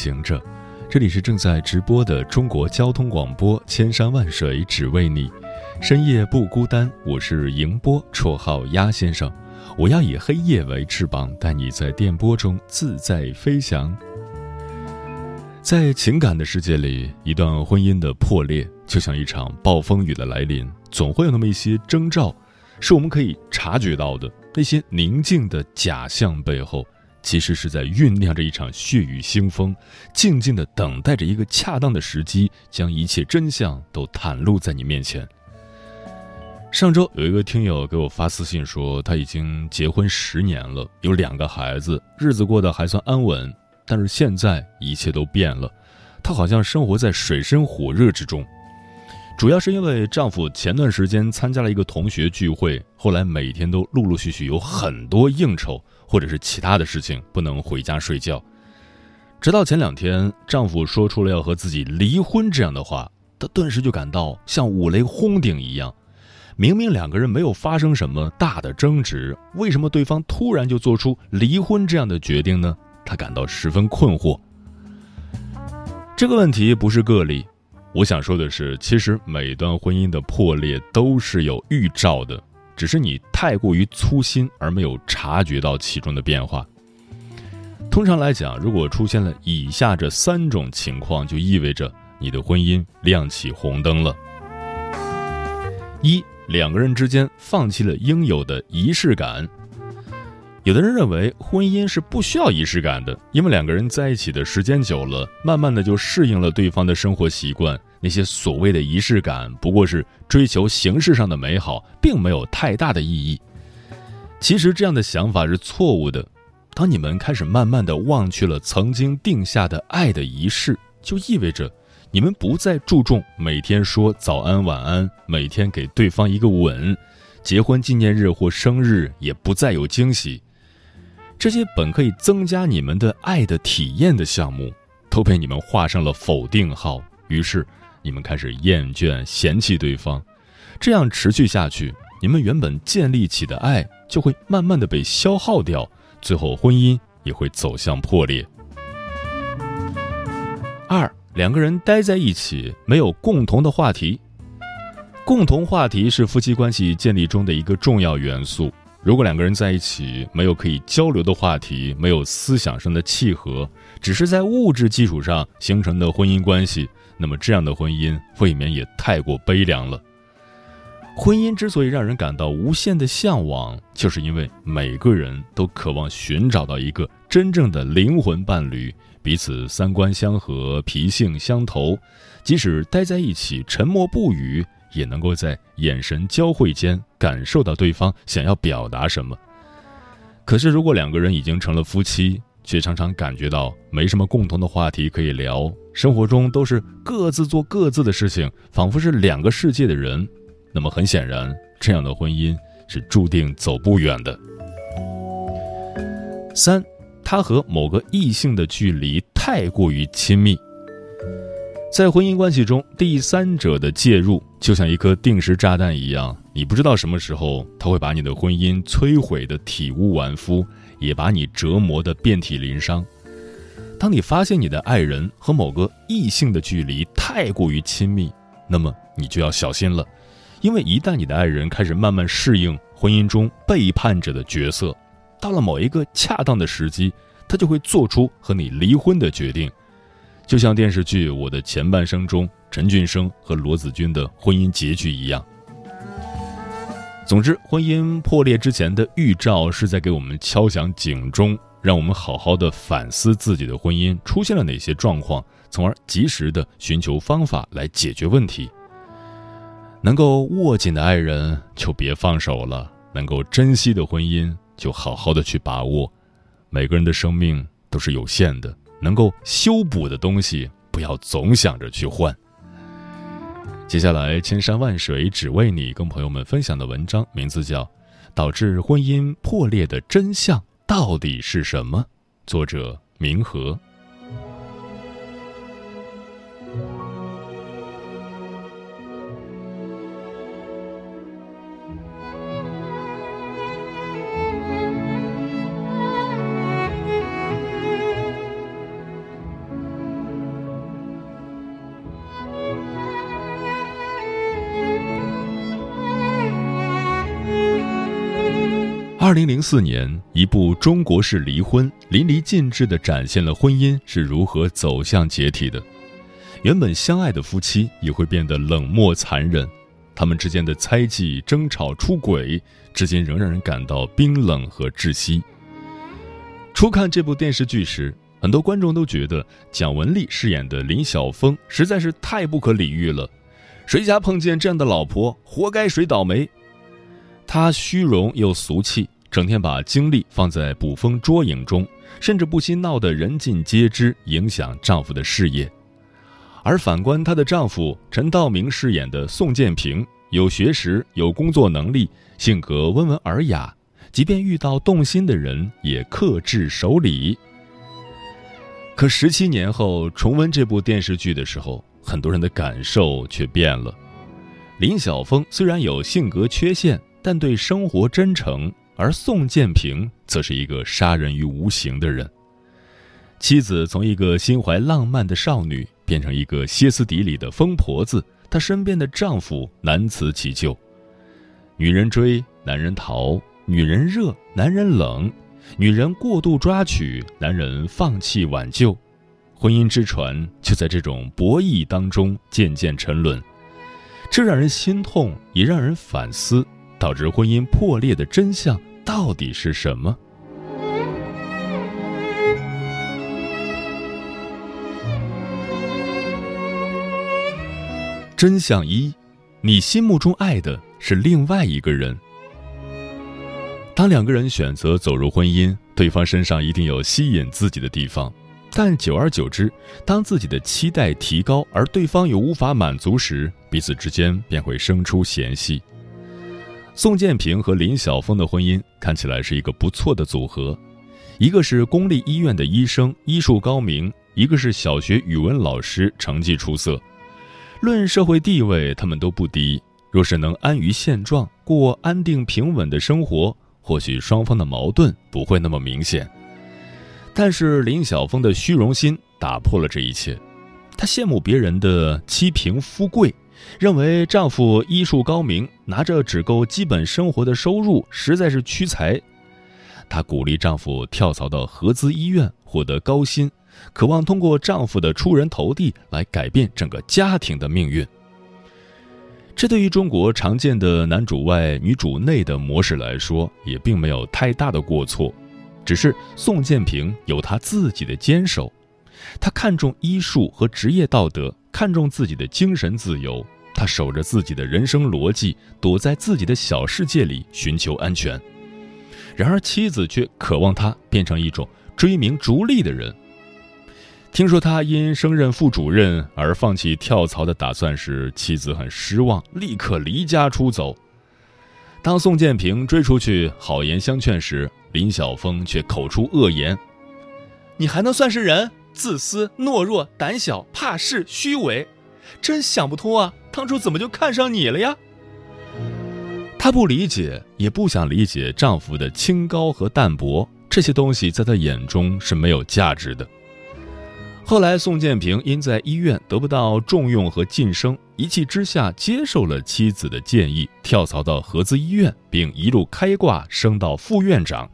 行着，这里是正在直播的中国交通广播，千山万水只为你，深夜不孤单。我是迎波，绰号鸭先生。我要以黑夜为翅膀，带你在电波中自在飞翔。在情感的世界里，一段婚姻的破裂就像一场暴风雨的来临，总会有那么一些征兆，是我们可以察觉到的。那些宁静的假象背后。其实是在酝酿着一场血雨腥风，静静的等待着一个恰当的时机，将一切真相都袒露在你面前。上周有一个听友给我发私信说，他已经结婚十年了，有两个孩子，日子过得还算安稳，但是现在一切都变了，他好像生活在水深火热之中。主要是因为丈夫前段时间参加了一个同学聚会，后来每天都陆陆续续有很多应酬或者是其他的事情，不能回家睡觉。直到前两天，丈夫说出了要和自己离婚这样的话，她顿时就感到像五雷轰顶一样。明明两个人没有发生什么大的争执，为什么对方突然就做出离婚这样的决定呢？她感到十分困惑。这个问题不是个例。我想说的是，其实每段婚姻的破裂都是有预兆的，只是你太过于粗心而没有察觉到其中的变化。通常来讲，如果出现了以下这三种情况，就意味着你的婚姻亮起红灯了：一，两个人之间放弃了应有的仪式感。有的人认为婚姻是不需要仪式感的，因为两个人在一起的时间久了，慢慢的就适应了对方的生活习惯。那些所谓的仪式感，不过是追求形式上的美好，并没有太大的意义。其实这样的想法是错误的。当你们开始慢慢的忘去了曾经定下的爱的仪式，就意味着你们不再注重每天说早安晚安，每天给对方一个吻，结婚纪念日或生日也不再有惊喜。这些本可以增加你们的爱的体验的项目，都被你们画上了否定号。于是，你们开始厌倦、嫌弃对方。这样持续下去，你们原本建立起的爱就会慢慢的被消耗掉，最后婚姻也会走向破裂。二，两个人待在一起没有共同的话题。共同话题是夫妻关系建立中的一个重要元素。如果两个人在一起没有可以交流的话题，没有思想上的契合，只是在物质基础上形成的婚姻关系，那么这样的婚姻未免也太过悲凉了。婚姻之所以让人感到无限的向往，就是因为每个人都渴望寻找到一个真正的灵魂伴侣，彼此三观相合，脾性相投，即使待在一起沉默不语。也能够在眼神交汇间感受到对方想要表达什么。可是，如果两个人已经成了夫妻，却常常感觉到没什么共同的话题可以聊，生活中都是各自做各自的事情，仿佛是两个世界的人，那么很显然，这样的婚姻是注定走不远的。三，他和某个异性的距离太过于亲密，在婚姻关系中，第三者的介入。就像一颗定时炸弹一样，你不知道什么时候他会把你的婚姻摧毁的体无完肤，也把你折磨的遍体鳞伤。当你发现你的爱人和某个异性的距离太过于亲密，那么你就要小心了，因为一旦你的爱人开始慢慢适应婚姻中背叛者的角色，到了某一个恰当的时机，他就会做出和你离婚的决定。就像电视剧《我的前半生》中陈俊生和罗子君的婚姻结局一样。总之，婚姻破裂之前的预兆是在给我们敲响警钟，让我们好好的反思自己的婚姻出现了哪些状况，从而及时的寻求方法来解决问题。能够握紧的爱人就别放手了，能够珍惜的婚姻就好好的去把握。每个人的生命都是有限的。能够修补的东西，不要总想着去换。接下来，千山万水只为你，跟朋友们分享的文章名字叫《导致婚姻破裂的真相到底是什么》，作者明和。二零零四年，一部中国式离婚淋漓尽致地展现了婚姻是如何走向解体的。原本相爱的夫妻也会变得冷漠残忍，他们之间的猜忌、争吵、出轨，至今仍让人感到冰冷和窒息。初看这部电视剧时，很多观众都觉得蒋雯丽饰演的林晓峰实在是太不可理喻了，谁家碰见这样的老婆，活该谁倒霉。她虚荣又俗气。整天把精力放在捕风捉影中，甚至不惜闹得人尽皆知，影响丈夫的事业。而反观她的丈夫陈道明饰演的宋建平，有学识，有工作能力，性格温文尔雅，即便遇到动心的人，也克制守礼。可十七年后重温这部电视剧的时候，很多人的感受却变了。林晓峰虽然有性格缺陷，但对生活真诚。而宋建平则是一个杀人于无形的人。妻子从一个心怀浪漫的少女变成一个歇斯底里的疯婆子，她身边的丈夫难辞其咎。女人追，男人逃；女人热，男人冷；女人过度抓取，男人放弃挽救。婚姻之船就在这种博弈当中渐渐沉沦。这让人心痛，也让人反思导致婚姻破裂的真相。到底是什么？真相一：你心目中爱的是另外一个人。当两个人选择走入婚姻，对方身上一定有吸引自己的地方，但久而久之，当自己的期待提高而对方又无法满足时，彼此之间便会生出嫌隙。宋建平和林晓峰的婚姻看起来是一个不错的组合，一个是公立医院的医生，医术高明；一个是小学语文老师，成绩出色。论社会地位，他们都不低。若是能安于现状，过安定平稳的生活，或许双方的矛盾不会那么明显。但是林晓峰的虚荣心打破了这一切，他羡慕别人的妻贫夫贵。认为丈夫医术高明，拿着只够基本生活的收入，实在是屈才。她鼓励丈夫跳槽到合资医院，获得高薪，渴望通过丈夫的出人头地来改变整个家庭的命运。这对于中国常见的男主外女主内的模式来说，也并没有太大的过错。只是宋建平有他自己的坚守，他看重医术和职业道德。看重自己的精神自由，他守着自己的人生逻辑，躲在自己的小世界里寻求安全。然而妻子却渴望他变成一种追名逐利的人。听说他因升任副主任而放弃跳槽的打算时，妻子很失望，立刻离家出走。当宋建平追出去好言相劝时，林晓峰却口出恶言：“你还能算是人？”自私、懦弱、胆小、怕事、虚伪，真想不通啊！当初怎么就看上你了呀？她不理解，也不想理解丈夫的清高和淡泊，这些东西在她眼中是没有价值的。后来，宋建平因在医院得不到重用和晋升，一气之下接受了妻子的建议，跳槽到合资医院，并一路开挂升到副院长。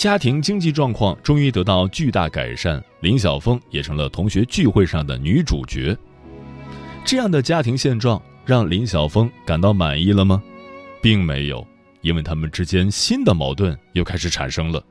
家庭经济状况终于得到巨大改善，林晓峰也成了同学聚会上的女主角。这样的家庭现状让林晓峰感到满意了吗？并没有，因为他们之间新的矛盾又开始产生了。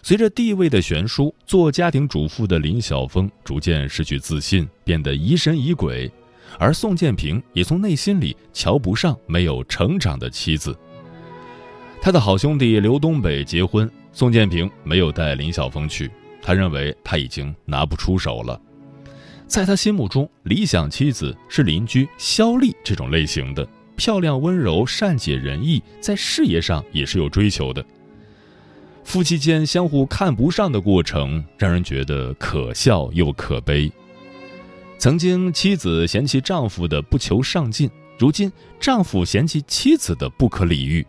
随着地位的悬殊，做家庭主妇的林晓峰逐渐失去自信，变得疑神疑鬼，而宋建平也从内心里瞧不上没有成长的妻子。他的好兄弟刘东北结婚。宋建平没有带林晓峰去，他认为他已经拿不出手了。在他心目中，理想妻子是邻居肖丽这种类型的，漂亮、温柔、善解人意，在事业上也是有追求的。夫妻间相互看不上的过程，让人觉得可笑又可悲。曾经妻子嫌弃丈夫的不求上进，如今丈夫嫌弃妻子的不可理喻。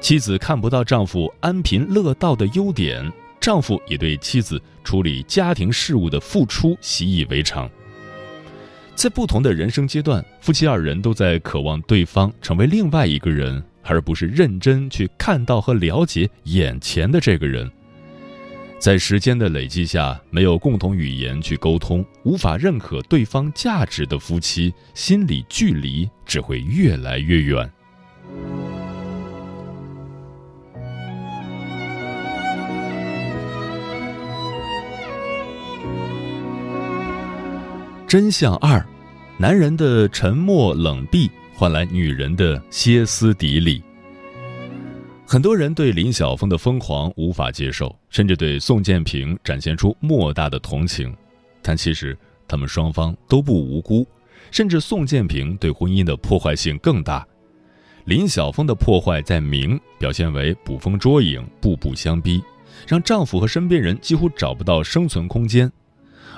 妻子看不到丈夫安贫乐道的优点，丈夫也对妻子处理家庭事务的付出习以为常。在不同的人生阶段，夫妻二人都在渴望对方成为另外一个人，而不是认真去看到和了解眼前的这个人。在时间的累积下，没有共同语言去沟通，无法认可对方价值的夫妻，心理距离只会越来越远。真相二，男人的沉默冷壁换来女人的歇斯底里。很多人对林晓峰的疯狂无法接受，甚至对宋建平展现出莫大的同情，但其实他们双方都不无辜，甚至宋建平对婚姻的破坏性更大。林晓峰的破坏在明，表现为捕风捉影、步步相逼，让丈夫和身边人几乎找不到生存空间。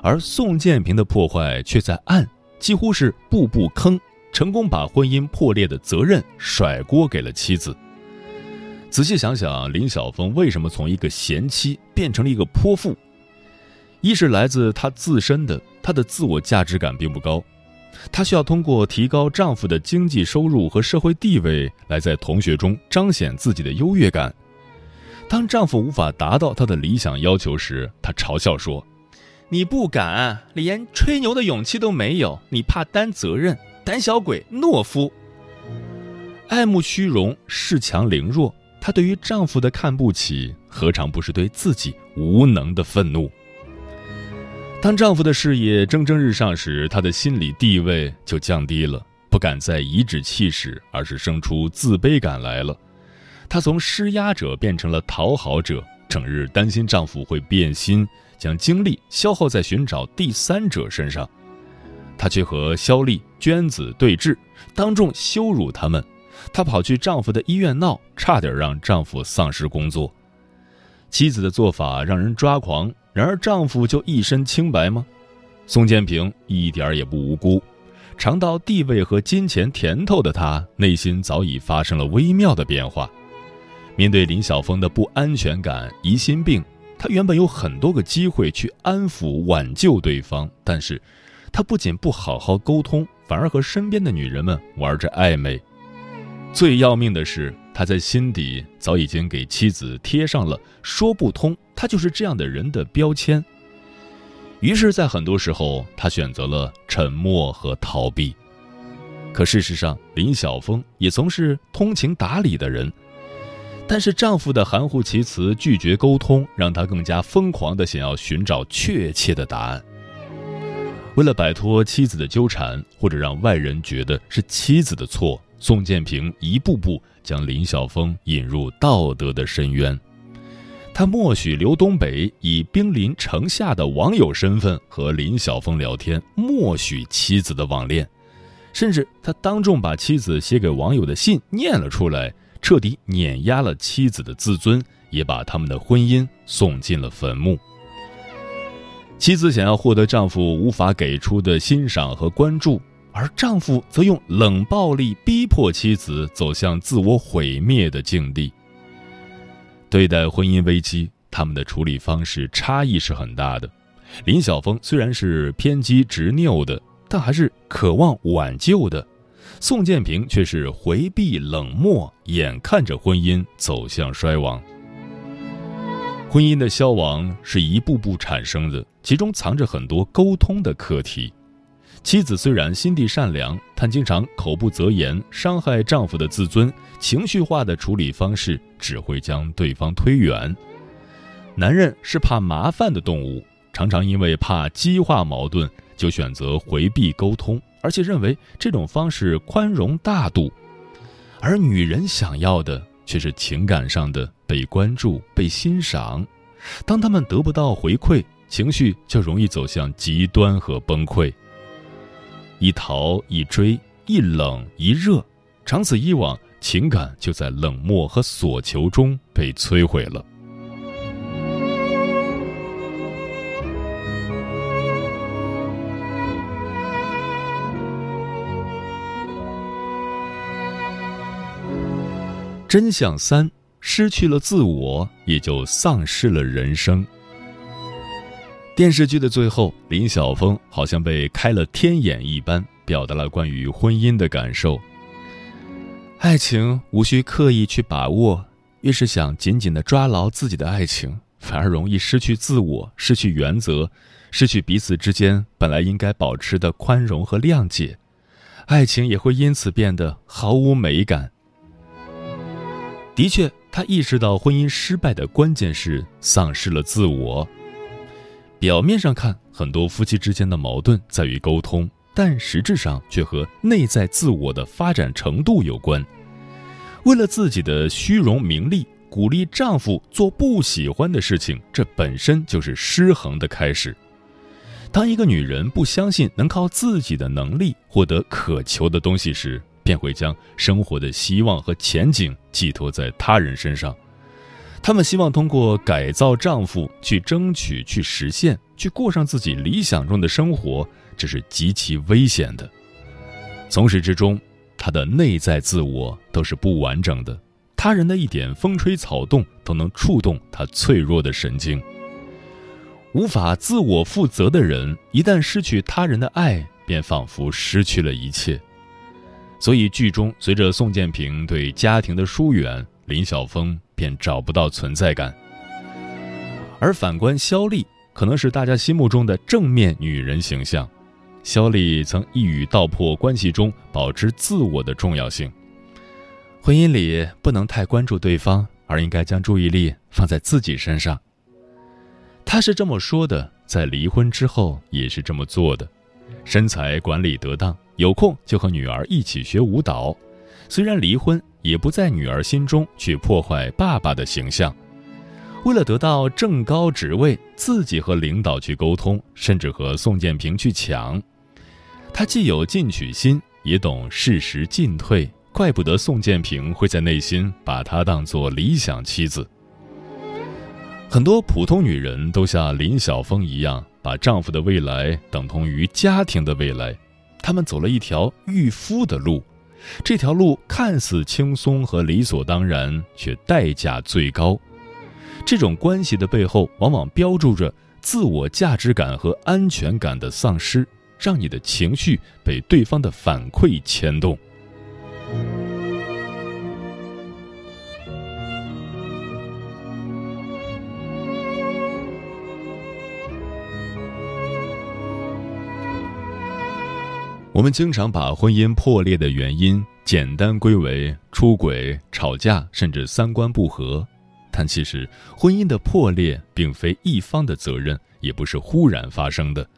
而宋建平的破坏却在暗，几乎是步步坑，成功把婚姻破裂的责任甩锅给了妻子。仔细想想，林晓峰为什么从一个贤妻变成了一个泼妇？一是来自她自身的，她的自我价值感并不高，她需要通过提高丈夫的经济收入和社会地位来在同学中彰显自己的优越感。当丈夫无法达到她的理想要求时，她嘲笑说。你不敢，连吹牛的勇气都没有，你怕担责任，胆小鬼，懦夫，爱慕虚荣，恃强凌弱。她对于丈夫的看不起，何尝不是对自己无能的愤怒？当丈夫的事业蒸蒸日上时，她的心理地位就降低了，不敢再颐指气使，而是生出自卑感来了。她从施压者变成了讨好者，整日担心丈夫会变心。将精力消耗在寻找第三者身上，她却和肖丽娟子对峙，当众羞辱他们。她跑去丈夫的医院闹，差点让丈夫丧失工作。妻子的做法让人抓狂。然而，丈夫就一身清白吗？宋建平一点也不无辜。尝到地位和金钱甜头的他，内心早已发生了微妙的变化。面对林晓峰的不安全感、疑心病。他原本有很多个机会去安抚、挽救对方，但是，他不仅不好好沟通，反而和身边的女人们玩着暧昧。最要命的是，他在心底早已经给妻子贴上了“说不通，他就是这样的人”的标签。于是，在很多时候，他选择了沉默和逃避。可事实上，林晓峰也曾是通情达理的人。但是丈夫的含糊其辞、拒绝沟通，让她更加疯狂地想要寻找确切的答案。为了摆脱妻子的纠缠，或者让外人觉得是妻子的错，宋建平一步步将林晓峰引入道德的深渊。他默许刘东北以兵临城下的网友身份和林晓峰聊天，默许妻子的网恋，甚至他当众把妻子写给网友的信念了出来。彻底碾压了妻子的自尊，也把他们的婚姻送进了坟墓。妻子想要获得丈夫无法给出的欣赏和关注，而丈夫则用冷暴力逼迫妻子走向自我毁灭的境地。对待婚姻危机，他们的处理方式差异是很大的。林晓峰虽然是偏激执拗的，但还是渴望挽救的。宋建平却是回避冷漠，眼看着婚姻走向衰亡。婚姻的消亡是一步步产生的，其中藏着很多沟通的课题。妻子虽然心地善良，但经常口不择言，伤害丈夫的自尊。情绪化的处理方式只会将对方推远。男人是怕麻烦的动物，常常因为怕激化矛盾，就选择回避沟通。而且认为这种方式宽容大度，而女人想要的却是情感上的被关注、被欣赏。当她们得不到回馈，情绪就容易走向极端和崩溃。一逃一追，一冷一热，长此以往，情感就在冷漠和索求中被摧毁了。真相三：失去了自我，也就丧失了人生。电视剧的最后，林晓峰好像被开了天眼一般，表达了关于婚姻的感受。爱情无需刻意去把握，越是想紧紧的抓牢自己的爱情，反而容易失去自我，失去原则，失去彼此之间本来应该保持的宽容和谅解，爱情也会因此变得毫无美感。的确，他意识到婚姻失败的关键是丧失了自我。表面上看，很多夫妻之间的矛盾在于沟通，但实质上却和内在自我的发展程度有关。为了自己的虚荣名利，鼓励丈夫做不喜欢的事情，这本身就是失衡的开始。当一个女人不相信能靠自己的能力获得渴求的东西时，便会将生活的希望和前景寄托在他人身上，他们希望通过改造丈夫去争取、去实现、去过上自己理想中的生活，这是极其危险的。从始至终，他的内在自我都是不完整的，他人的一点风吹草动都能触动他脆弱的神经。无法自我负责的人，一旦失去他人的爱，便仿佛失去了一切。所以剧中，随着宋建平对家庭的疏远，林晓峰便找不到存在感。而反观肖丽，可能是大家心目中的正面女人形象。肖丽曾一语道破关系中保持自我的重要性：，婚姻里不能太关注对方，而应该将注意力放在自己身上。她是这么说的，在离婚之后也是这么做的，身材管理得当。有空就和女儿一起学舞蹈，虽然离婚也不在女儿心中去破坏爸爸的形象。为了得到正高职位，自己和领导去沟通，甚至和宋建平去抢。他既有进取心，也懂适时进退，怪不得宋建平会在内心把他当做理想妻子。很多普通女人都像林晓峰一样，把丈夫的未来等同于家庭的未来。他们走了一条御夫的路，这条路看似轻松和理所当然，却代价最高。这种关系的背后，往往标注着自我价值感和安全感的丧失，让你的情绪被对方的反馈牵动。我们经常把婚姻破裂的原因简单归为出轨、吵架，甚至三观不合，但其实婚姻的破裂并非一方的责任，也不是忽然发生的，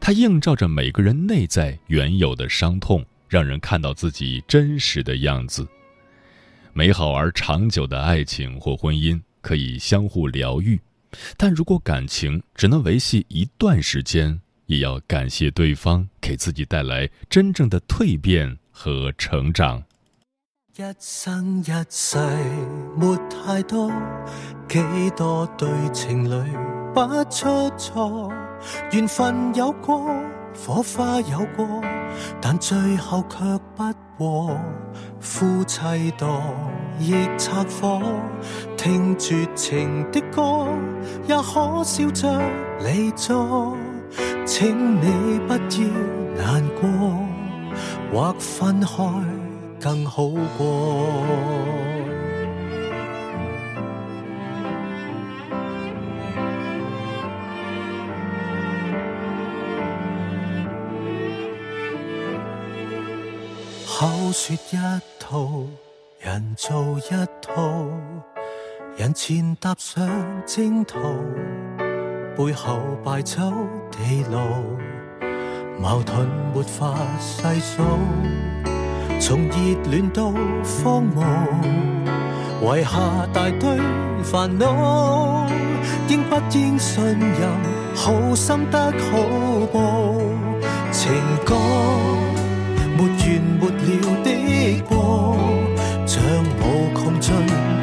它映照着每个人内在原有的伤痛，让人看到自己真实的样子。美好而长久的爱情或婚姻可以相互疗愈，但如果感情只能维系一段时间，也要感谢对方给自己带来真正的蜕变和成长。一生一世没太多，几多对情侣不出错，缘分有过，火花有过，但最后却不和。夫妻多亦拆火，听绝情的歌，也可笑着离座。请你不要难过，或分开更好过。口说一套，人做一套，人前踏上征途。背后败走地牢，矛盾没法细数，从热恋到荒芜，遗下大堆烦恼。应不应信任？好心得好报？情歌没完没了的过，像无穷尽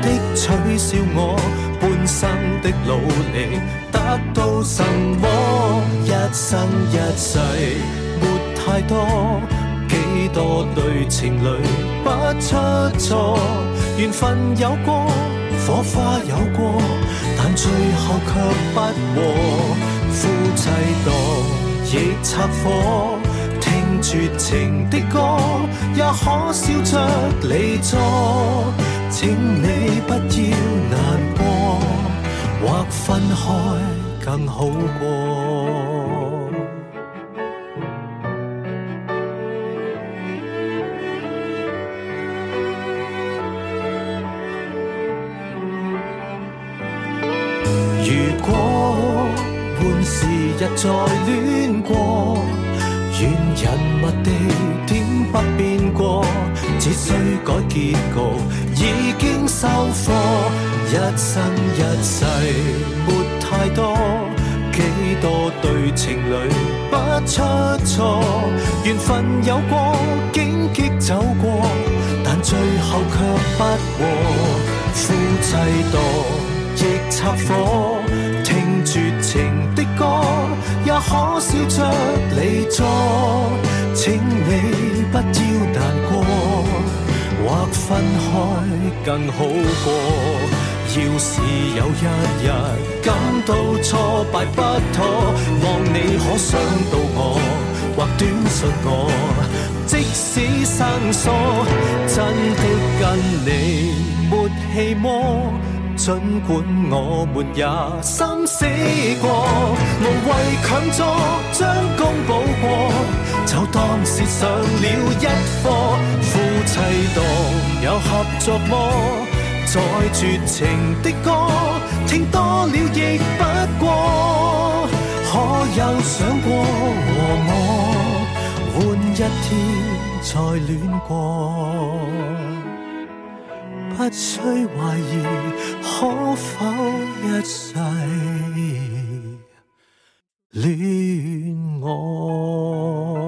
的取笑我半生的努力。得到什么？一生一世没太多。几多对情侣不出错，缘分有过，火花有过，但最后却不和。夫妻度亦插火，听绝情的歌，也可笑着离座。请你不要难过，或分开。更好过。如果换时日再恋过，愿人物地点不变过，只需改结局，已经收货。一生一世没太多，几多对情侣不出错，缘分有过，荆棘走过，但最后却不和。夫妻多亦插火，听绝情的歌也可笑着离座，请你不要难过，或分开更好过。要是有一日感到挫败不妥，望你可想到我，或短信我。即使生疏，真的跟你没戏么？尽管我们也心死过，无谓强作将功补过，就当是上了一课。夫妻档有合作么？再絕情的歌聽多了，亦不過。可有想過和我換一天再戀過？不需懷疑，可否一世戀我？